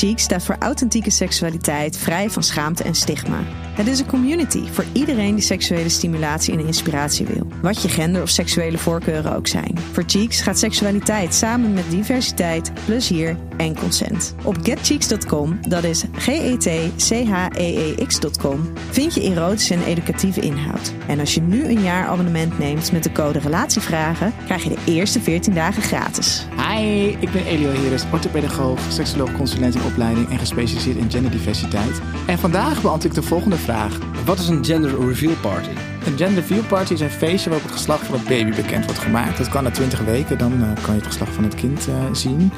Cheeks staat voor authentieke seksualiteit, vrij van schaamte en stigma. Het is een community voor iedereen die seksuele stimulatie en inspiratie wil. Wat je gender of seksuele voorkeuren ook zijn. Voor Cheeks gaat seksualiteit samen met diversiteit, plezier en consent. Op getcheeks.com, dat is G-E-T-C-H-E-E-X.com, vind je erotische en educatieve inhoud. En als je nu een jaar abonnement neemt met de code Relatievragen, krijg je de eerste 14 dagen gratis. Hi, ik ben Elio Heres, orthopedagoog, seksoloog, consulent in opleiding en gespecialiseerd in genderdiversiteit. En vandaag beantwoord ik de volgende vraag. Wat is een gender reveal party? Een gender reveal party is een feestje waarop het geslacht van het baby bekend wordt gemaakt. Dat kan na 20 weken, dan uh, kan je het geslacht van het kind uh, zien.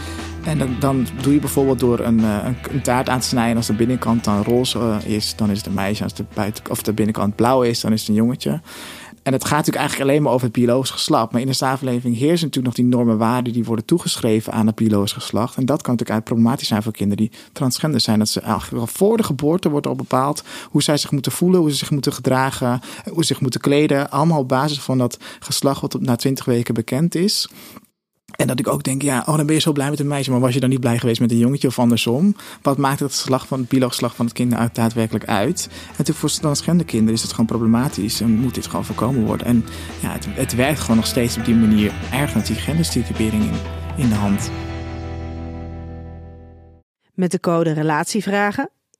En dan, dan, doe je bijvoorbeeld door een, uh, een, een, taart aan te snijden. Als de binnenkant dan roze is, dan is het een meisje. Als de, buiten, of de binnenkant blauw is, dan is het een jongetje. En het gaat natuurlijk eigenlijk alleen maar over het biologisch geslacht. Maar in de samenleving heersen natuurlijk nog die normen waarden die worden toegeschreven aan het biologisch geslacht. En dat kan natuurlijk problematisch zijn voor kinderen die transgender zijn. Dat ze eigenlijk al voor de geboorte wordt al bepaald hoe zij zich moeten voelen, hoe ze zich moeten gedragen, hoe ze zich moeten kleden. Allemaal op basis van dat geslacht wat na 20 weken bekend is. En dat ik ook denk, ja, oh, dan ben je zo blij met een meisje, maar was je dan niet blij geweest met een jongetje of andersom? Wat maakt het slag van het slag van het kind nou daadwerkelijk uit? En natuurlijk voor transgender kinderen is het gewoon problematisch en moet dit gewoon voorkomen worden. En ja, het, het werkt gewoon nog steeds op die manier ergens die genderstereotypering in, in de hand. Met de code Relatievragen